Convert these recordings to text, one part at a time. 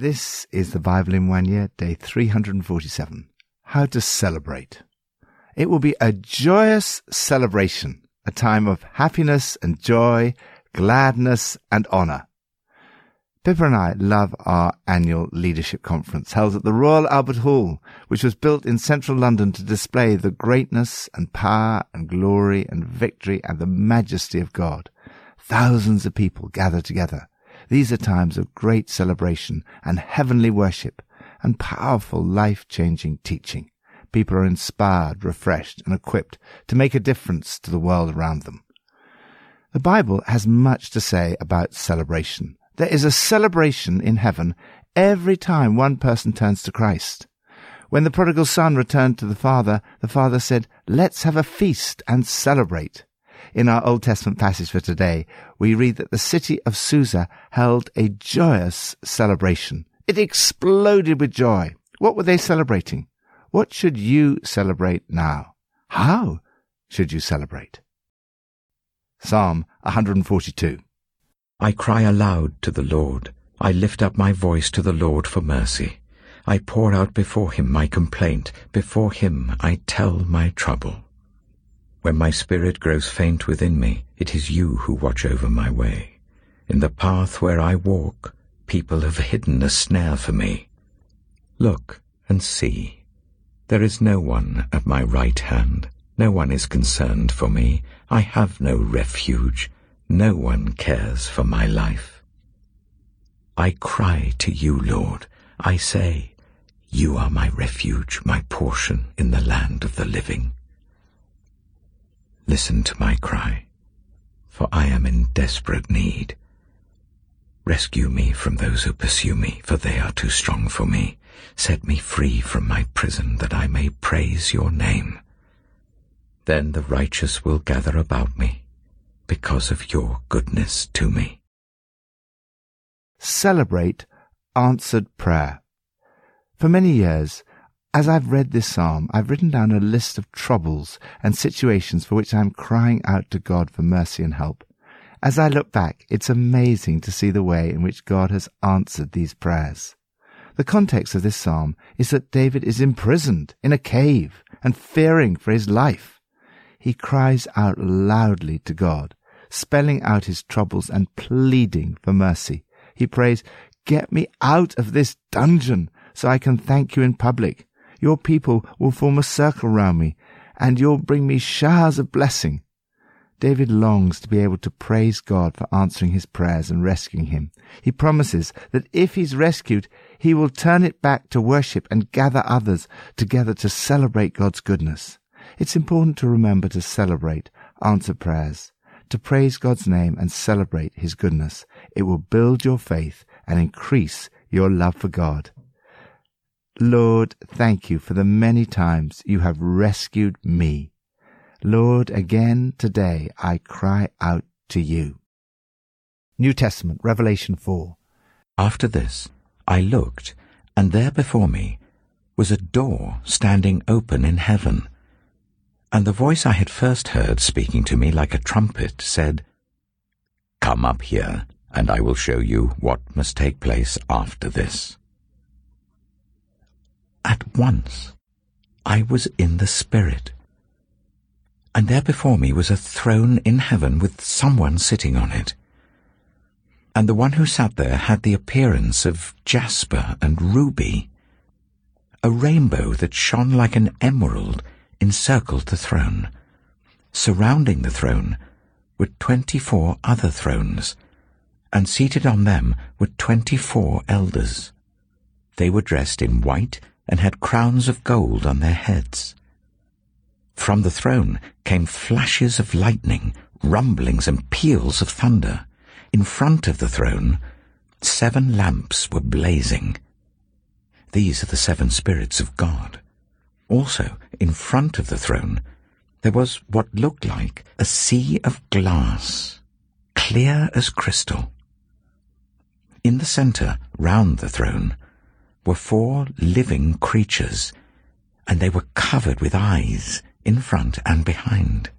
This is the Bible in one year, day 347. How to celebrate. It will be a joyous celebration, a time of happiness and joy, gladness and honor. Pippa and I love our annual leadership conference held at the Royal Albert Hall, which was built in central London to display the greatness and power and glory and victory and the majesty of God. Thousands of people gather together these are times of great celebration and heavenly worship and powerful life-changing teaching. People are inspired, refreshed, and equipped to make a difference to the world around them. The Bible has much to say about celebration. There is a celebration in heaven every time one person turns to Christ. When the prodigal son returned to the father, the father said, Let's have a feast and celebrate. In our Old Testament passage for today, we read that the city of Susa held a joyous celebration. It exploded with joy. What were they celebrating? What should you celebrate now? How should you celebrate? Psalm 142. I cry aloud to the Lord. I lift up my voice to the Lord for mercy. I pour out before him my complaint. Before him I tell my trouble. When my spirit grows faint within me, it is you who watch over my way. In the path where I walk, people have hidden a snare for me. Look and see. There is no one at my right hand. No one is concerned for me. I have no refuge. No one cares for my life. I cry to you, Lord. I say, You are my refuge, my portion in the land of the living. Listen to my cry, for I am in desperate need. Rescue me from those who pursue me, for they are too strong for me. Set me free from my prison, that I may praise your name. Then the righteous will gather about me, because of your goodness to me. Celebrate answered prayer. For many years, as I've read this psalm, I've written down a list of troubles and situations for which I'm crying out to God for mercy and help. As I look back, it's amazing to see the way in which God has answered these prayers. The context of this psalm is that David is imprisoned in a cave and fearing for his life. He cries out loudly to God, spelling out his troubles and pleading for mercy. He prays, Get me out of this dungeon so I can thank you in public. Your people will form a circle round me, and you'll bring me showers of blessing. David longs to be able to praise God for answering his prayers and rescuing him. He promises that if he's rescued, he will turn it back to worship and gather others together to celebrate God's goodness. It's important to remember to celebrate answered prayers, to praise God's name and celebrate his goodness. It will build your faith and increase your love for God. Lord, thank you for the many times you have rescued me. Lord, again today I cry out to you. New Testament, Revelation 4. After this, I looked, and there before me was a door standing open in heaven. And the voice I had first heard speaking to me like a trumpet said, Come up here, and I will show you what must take place after this. At once I was in the Spirit. And there before me was a throne in heaven with someone sitting on it. And the one who sat there had the appearance of jasper and ruby. A rainbow that shone like an emerald encircled the throne. Surrounding the throne were twenty-four other thrones, and seated on them were twenty-four elders. They were dressed in white and had crowns of gold on their heads. From the throne came flashes of lightning, rumblings and peals of thunder. In front of the throne, seven lamps were blazing. These are the seven spirits of God. Also, in front of the throne, there was what looked like a sea of glass, clear as crystal. In the center, round the throne, were four living creatures, and they were covered with eyes in front and behind.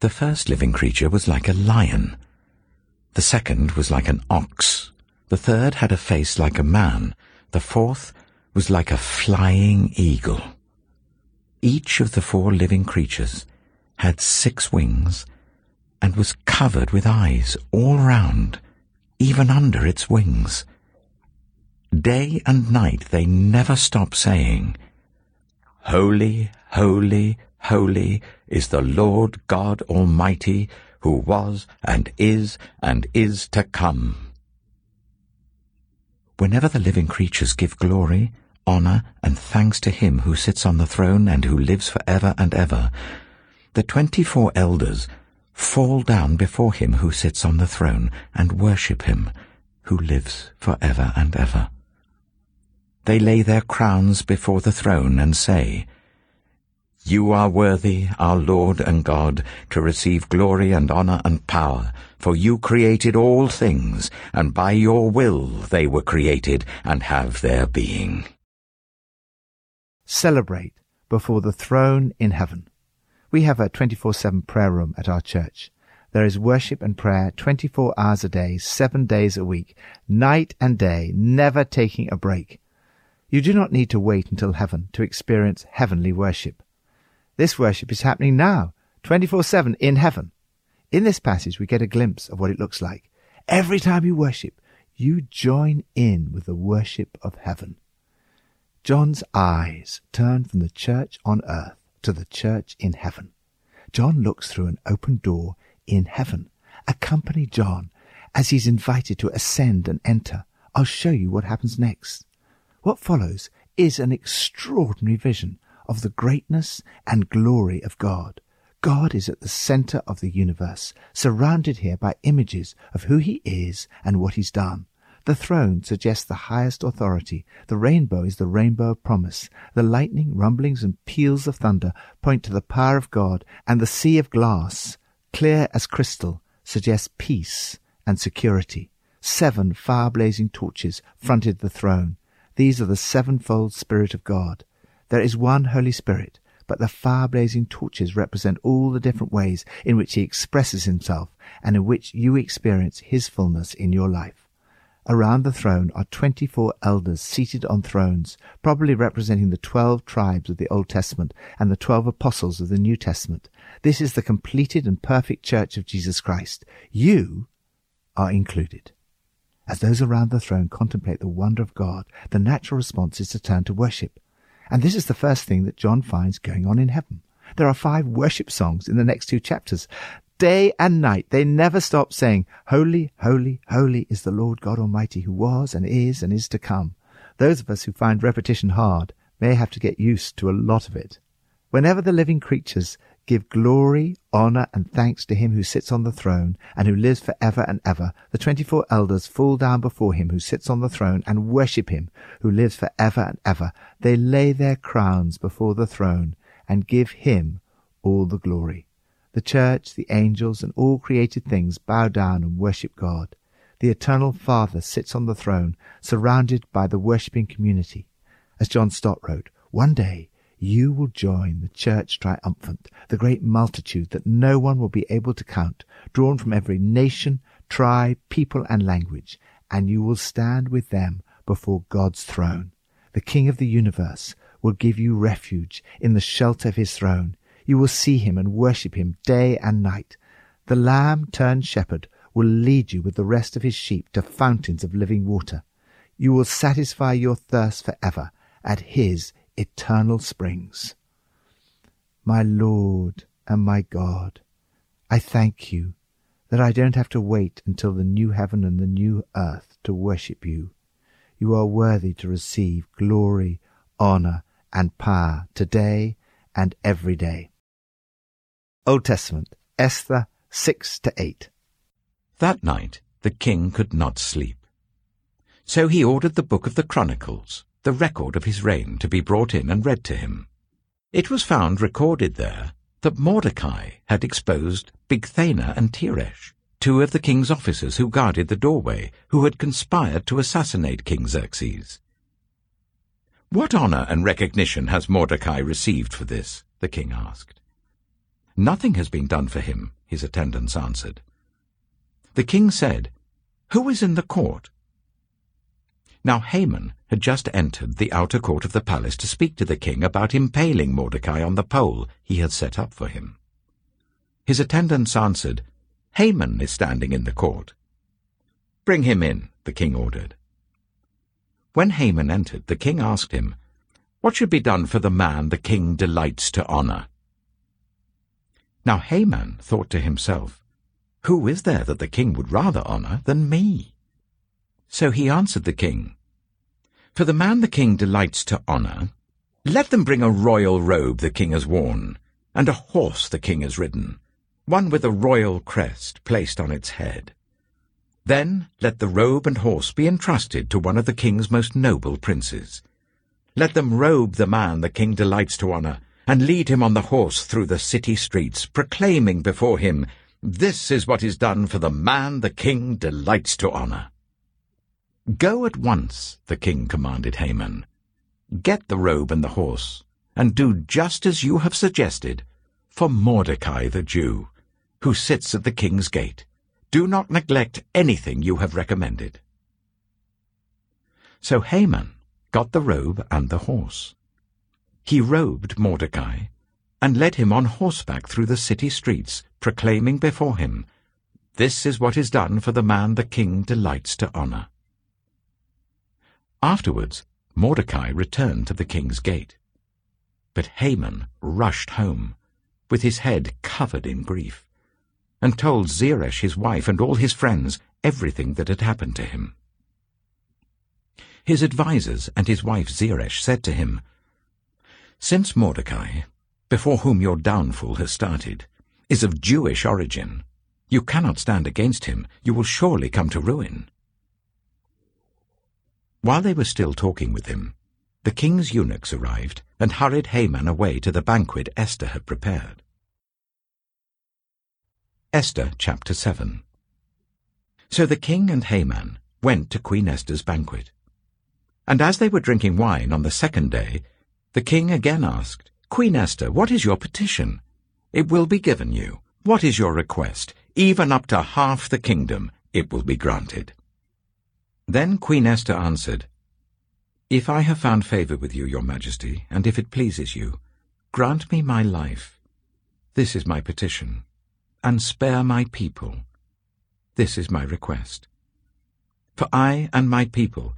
The first living creature was like a lion. The second was like an ox. The third had a face like a man. The fourth was like a flying eagle. Each of the four living creatures had six wings and was covered with eyes all round, even under its wings. Day and night they never stop saying, Holy, holy, holy is the Lord God Almighty, who was and is and is to come. Whenever the living creatures give glory, honor, and thanks to him who sits on the throne and who lives for ever and ever, the twenty-four elders fall down before him who sits on the throne and worship him who lives for ever and ever. They lay their crowns before the throne and say, You are worthy, our Lord and God, to receive glory and honor and power, for you created all things, and by your will they were created and have their being. Celebrate before the throne in heaven. We have a 24-7 prayer room at our church. There is worship and prayer 24 hours a day, seven days a week, night and day, never taking a break. You do not need to wait until heaven to experience heavenly worship. This worship is happening now, 24-7 in heaven. In this passage, we get a glimpse of what it looks like. Every time you worship, you join in with the worship of heaven. John's eyes turn from the church on earth to the church in heaven. John looks through an open door in heaven. Accompany John as he's invited to ascend and enter. I'll show you what happens next. What follows is an extraordinary vision of the greatness and glory of God. God is at the center of the universe, surrounded here by images of who he is and what he's done. The throne suggests the highest authority. The rainbow is the rainbow of promise. The lightning, rumblings, and peals of thunder point to the power of God, and the sea of glass, clear as crystal, suggests peace and security. Seven fire-blazing torches fronted the throne. These are the sevenfold Spirit of God. There is one Holy Spirit, but the fire-blazing torches represent all the different ways in which He expresses Himself and in which you experience His fullness in your life. Around the throne are 24 elders seated on thrones, probably representing the 12 tribes of the Old Testament and the 12 apostles of the New Testament. This is the completed and perfect church of Jesus Christ. You are included. As those around the throne contemplate the wonder of God, the natural response is to turn to worship. And this is the first thing that John finds going on in heaven. There are five worship songs in the next two chapters. Day and night they never stop saying, Holy, holy, holy is the Lord God Almighty who was and is and is to come. Those of us who find repetition hard may have to get used to a lot of it. Whenever the living creatures Give glory, honor, and thanks to him who sits on the throne and who lives for ever and ever. The twenty-four elders fall down before him who sits on the throne and worship him who lives for ever and ever. They lay their crowns before the throne and give him all the glory. The church, the angels, and all created things bow down and worship God. The eternal Father sits on the throne, surrounded by the worshipping community. As John Stott wrote, one day you will join the church triumphant, the great multitude that no one will be able to count, drawn from every nation, tribe, people, and language, and you will stand with them before God's throne. The King of the universe will give you refuge in the shelter of his throne. You will see him and worship him day and night. The Lamb turned shepherd will lead you with the rest of his sheep to fountains of living water. You will satisfy your thirst forever at his eternal springs. My Lord and my God, I thank you that I don't have to wait until the new heaven and the new earth to worship you. You are worthy to receive glory, honor, and power today and every day. Old Testament, Esther 6 to 8. That night the king could not sleep. So he ordered the book of the Chronicles, the record of his reign to be brought in and read to him. It was found recorded there that Mordecai had exposed Bigthana and Teresh, two of the king's officers who guarded the doorway, who had conspired to assassinate King Xerxes. What honor and recognition has Mordecai received for this? the king asked. Nothing has been done for him, his attendants answered. The king said, Who is in the court? Now Haman had just entered the outer court of the palace to speak to the king about impaling Mordecai on the pole he had set up for him. His attendants answered, Haman is standing in the court. Bring him in, the king ordered. When Haman entered, the king asked him, What should be done for the man the king delights to honor? Now Haman thought to himself, Who is there that the king would rather honor than me? So he answered the king, For the man the king delights to honor, let them bring a royal robe the king has worn, and a horse the king has ridden, one with a royal crest placed on its head. Then let the robe and horse be entrusted to one of the king's most noble princes. Let them robe the man the king delights to honor, and lead him on the horse through the city streets, proclaiming before him, This is what is done for the man the king delights to honor. Go at once, the king commanded Haman. Get the robe and the horse, and do just as you have suggested for Mordecai the Jew, who sits at the king's gate. Do not neglect anything you have recommended. So Haman got the robe and the horse. He robed Mordecai and led him on horseback through the city streets, proclaiming before him, This is what is done for the man the king delights to honor. Afterwards, Mordecai returned to the king's gate. But Haman rushed home, with his head covered in grief, and told Zeresh his wife and all his friends everything that had happened to him. His advisers and his wife Zeresh said to him, Since Mordecai, before whom your downfall has started, is of Jewish origin, you cannot stand against him, you will surely come to ruin. While they were still talking with him, the king's eunuchs arrived and hurried Haman away to the banquet Esther had prepared. Esther chapter 7 So the king and Haman went to Queen Esther's banquet. And as they were drinking wine on the second day, the king again asked, Queen Esther, what is your petition? It will be given you. What is your request? Even up to half the kingdom it will be granted. Then Queen Esther answered, If I have found favor with you, your majesty, and if it pleases you, grant me my life. This is my petition, and spare my people. This is my request. For I and my people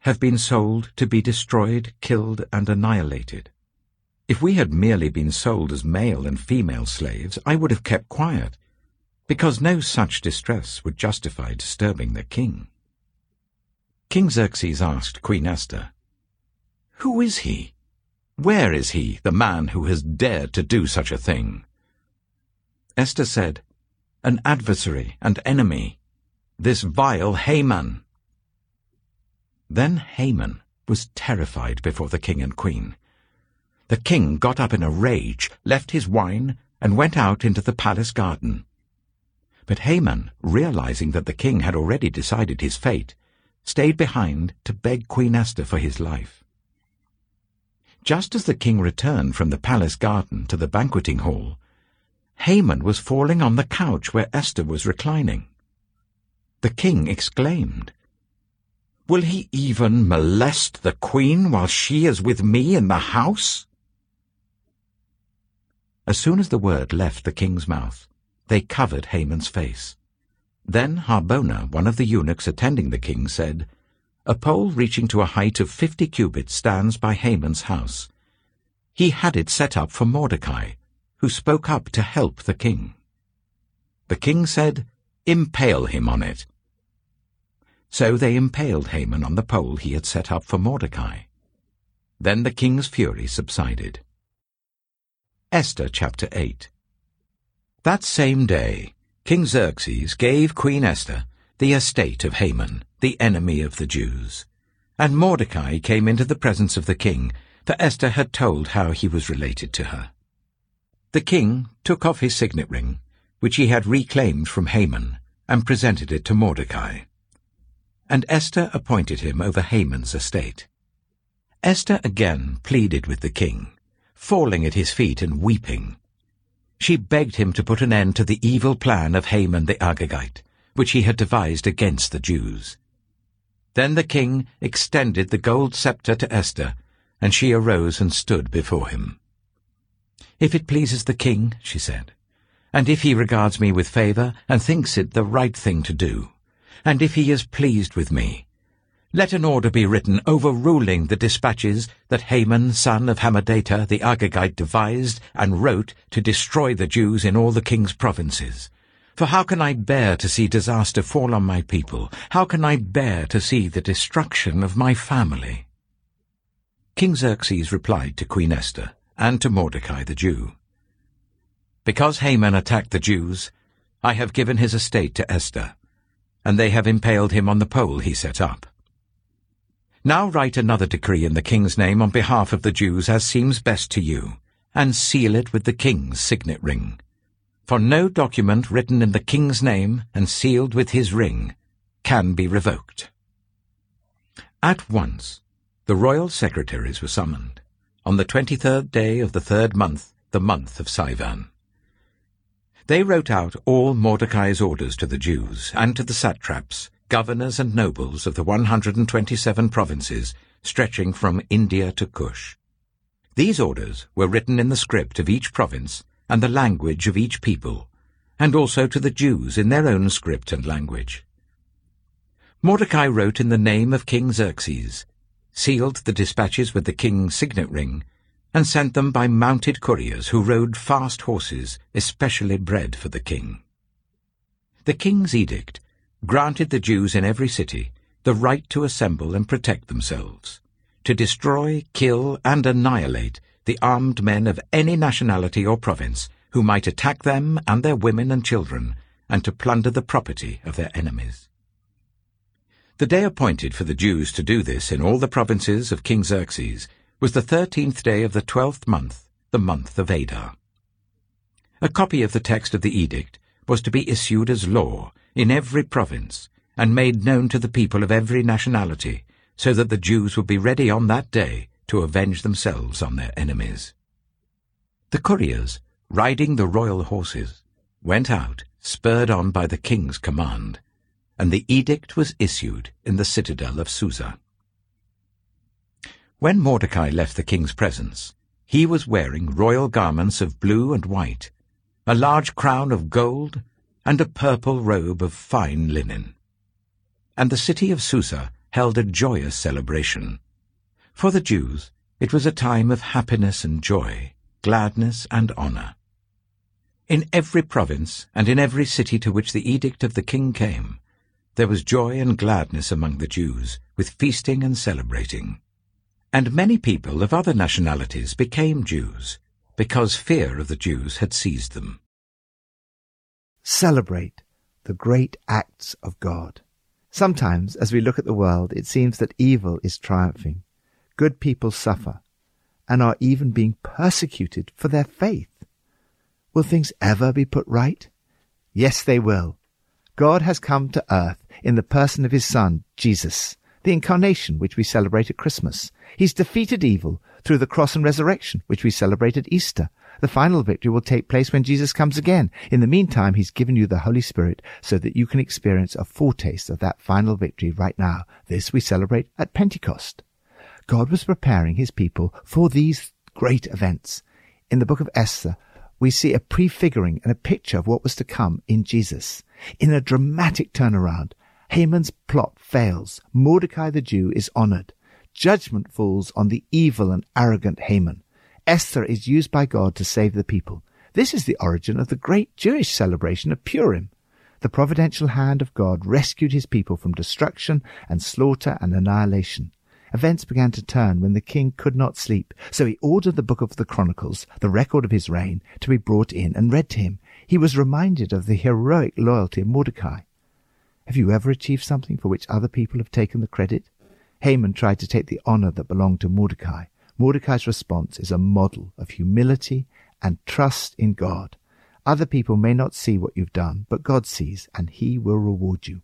have been sold to be destroyed, killed, and annihilated. If we had merely been sold as male and female slaves, I would have kept quiet, because no such distress would justify disturbing the king. King Xerxes asked Queen Esther, Who is he? Where is he, the man who has dared to do such a thing? Esther said, An adversary and enemy, this vile Haman. Then Haman was terrified before the king and queen. The king got up in a rage, left his wine, and went out into the palace garden. But Haman, realizing that the king had already decided his fate, stayed behind to beg Queen Esther for his life. Just as the king returned from the palace garden to the banqueting hall, Haman was falling on the couch where Esther was reclining. The king exclaimed, Will he even molest the queen while she is with me in the house? As soon as the word left the king's mouth, they covered Haman's face. Then Harbona, one of the eunuchs attending the king, said, A pole reaching to a height of fifty cubits stands by Haman's house. He had it set up for Mordecai, who spoke up to help the king. The king said, Impale him on it. So they impaled Haman on the pole he had set up for Mordecai. Then the king's fury subsided. Esther chapter 8 That same day, King Xerxes gave Queen Esther the estate of Haman, the enemy of the Jews. And Mordecai came into the presence of the king, for Esther had told how he was related to her. The king took off his signet ring, which he had reclaimed from Haman, and presented it to Mordecai. And Esther appointed him over Haman's estate. Esther again pleaded with the king, falling at his feet and weeping she begged him to put an end to the evil plan of Haman the Agagite, which he had devised against the Jews. Then the king extended the gold scepter to Esther, and she arose and stood before him. If it pleases the king, she said, and if he regards me with favour and thinks it the right thing to do, and if he is pleased with me, let an order be written overruling the dispatches that Haman, son of Hammedatha the Agagite, devised and wrote to destroy the Jews in all the king's provinces. For how can I bear to see disaster fall on my people? How can I bear to see the destruction of my family? King Xerxes replied to Queen Esther and to Mordecai the Jew. Because Haman attacked the Jews, I have given his estate to Esther, and they have impaled him on the pole he set up. Now write another decree in the king's name on behalf of the Jews as seems best to you, and seal it with the king's signet ring. For no document written in the king's name and sealed with his ring can be revoked. At once the royal secretaries were summoned, on the twenty-third day of the third month, the month of Sivan. They wrote out all Mordecai's orders to the Jews and to the satraps, governors and nobles of the 127 provinces stretching from India to Cush. These orders were written in the script of each province and the language of each people, and also to the Jews in their own script and language. Mordecai wrote in the name of King Xerxes, sealed the dispatches with the king's signet ring, and sent them by mounted couriers who rode fast horses, especially bred for the king. The king's edict granted the Jews in every city the right to assemble and protect themselves, to destroy, kill, and annihilate the armed men of any nationality or province who might attack them and their women and children, and to plunder the property of their enemies. The day appointed for the Jews to do this in all the provinces of King Xerxes was the thirteenth day of the twelfth month, the month of Adar. A copy of the text of the edict was to be issued as law in every province and made known to the people of every nationality, so that the Jews would be ready on that day to avenge themselves on their enemies. The couriers, riding the royal horses, went out, spurred on by the king's command, and the edict was issued in the citadel of Susa. When Mordecai left the king's presence, he was wearing royal garments of blue and white, a large crown of gold, and a purple robe of fine linen. And the city of Susa held a joyous celebration. For the Jews, it was a time of happiness and joy, gladness and honour. In every province and in every city to which the edict of the king came, there was joy and gladness among the Jews, with feasting and celebrating. And many people of other nationalities became Jews, because fear of the Jews had seized them. Celebrate the great acts of God. Sometimes, as we look at the world, it seems that evil is triumphing good people suffer and are even being persecuted for their faith. Will things ever be put right? Yes, they will. God has come to earth in the person of his Son, Jesus, the incarnation which we celebrate at Christmas. He's defeated evil through the cross and resurrection, which we celebrate at Easter. The final victory will take place when Jesus comes again. In the meantime, he's given you the Holy Spirit so that you can experience a foretaste of that final victory right now. This we celebrate at Pentecost. God was preparing his people for these great events. In the book of Esther, we see a prefiguring and a picture of what was to come in Jesus. In a dramatic turnaround, Haman's plot fails. Mordecai the Jew is honored. Judgment falls on the evil and arrogant Haman. Esther is used by God to save the people. This is the origin of the great Jewish celebration of Purim. The providential hand of God rescued his people from destruction and slaughter and annihilation. Events began to turn when the king could not sleep, so he ordered the book of the Chronicles, the record of his reign, to be brought in and read to him. He was reminded of the heroic loyalty of Mordecai. Have you ever achieved something for which other people have taken the credit? Haman tried to take the honor that belonged to Mordecai. Mordecai's response is a model of humility and trust in God. Other people may not see what you've done, but God sees, and he will reward you.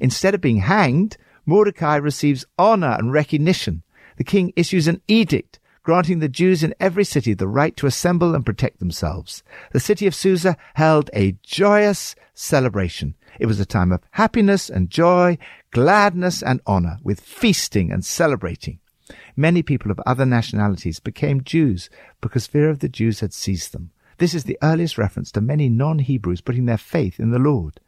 Instead of being hanged, Mordecai receives honor and recognition. The king issues an edict granting the Jews in every city the right to assemble and protect themselves. The city of Susa held a joyous celebration. It was a time of happiness and joy, gladness and honor, with feasting and celebrating. Many people of other nationalities became Jews because fear of the Jews had seized them. This is the earliest reference to many non-Hebrews putting their faith in the Lord.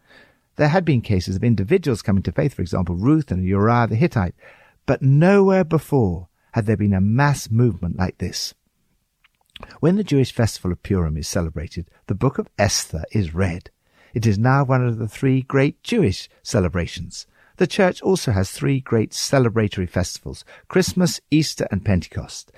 There had been cases of individuals coming to faith, for example, Ruth and Uriah the Hittite, but nowhere before had there been a mass movement like this. When the Jewish festival of Purim is celebrated, the book of Esther is read. It is now one of the three great Jewish celebrations. The church also has three great celebratory festivals Christmas, Easter, and Pentecost.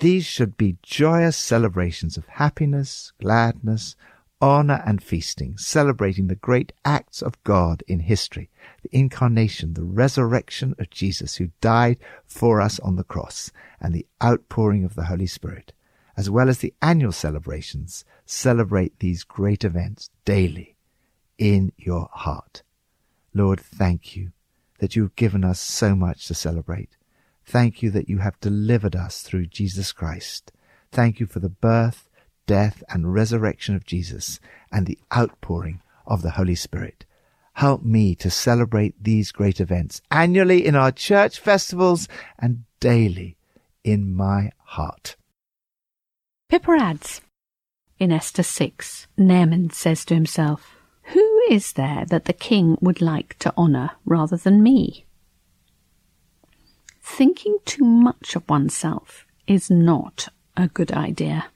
These should be joyous celebrations of happiness, gladness, honor, and feasting, celebrating the great acts of God in history, the incarnation, the resurrection of Jesus who died for us on the cross, and the outpouring of the Holy Spirit, as well as the annual celebrations, celebrate these great events daily in your heart. Lord, thank you that you have given us so much to celebrate. Thank you that you have delivered us through Jesus Christ. Thank you for the birth, death, and resurrection of Jesus and the outpouring of the Holy Spirit. Help me to celebrate these great events annually in our church festivals and daily in my heart. Pippa adds, in Esther 6, Haman says to himself, is there that the king would like to honour rather than me? Thinking too much of oneself is not a good idea.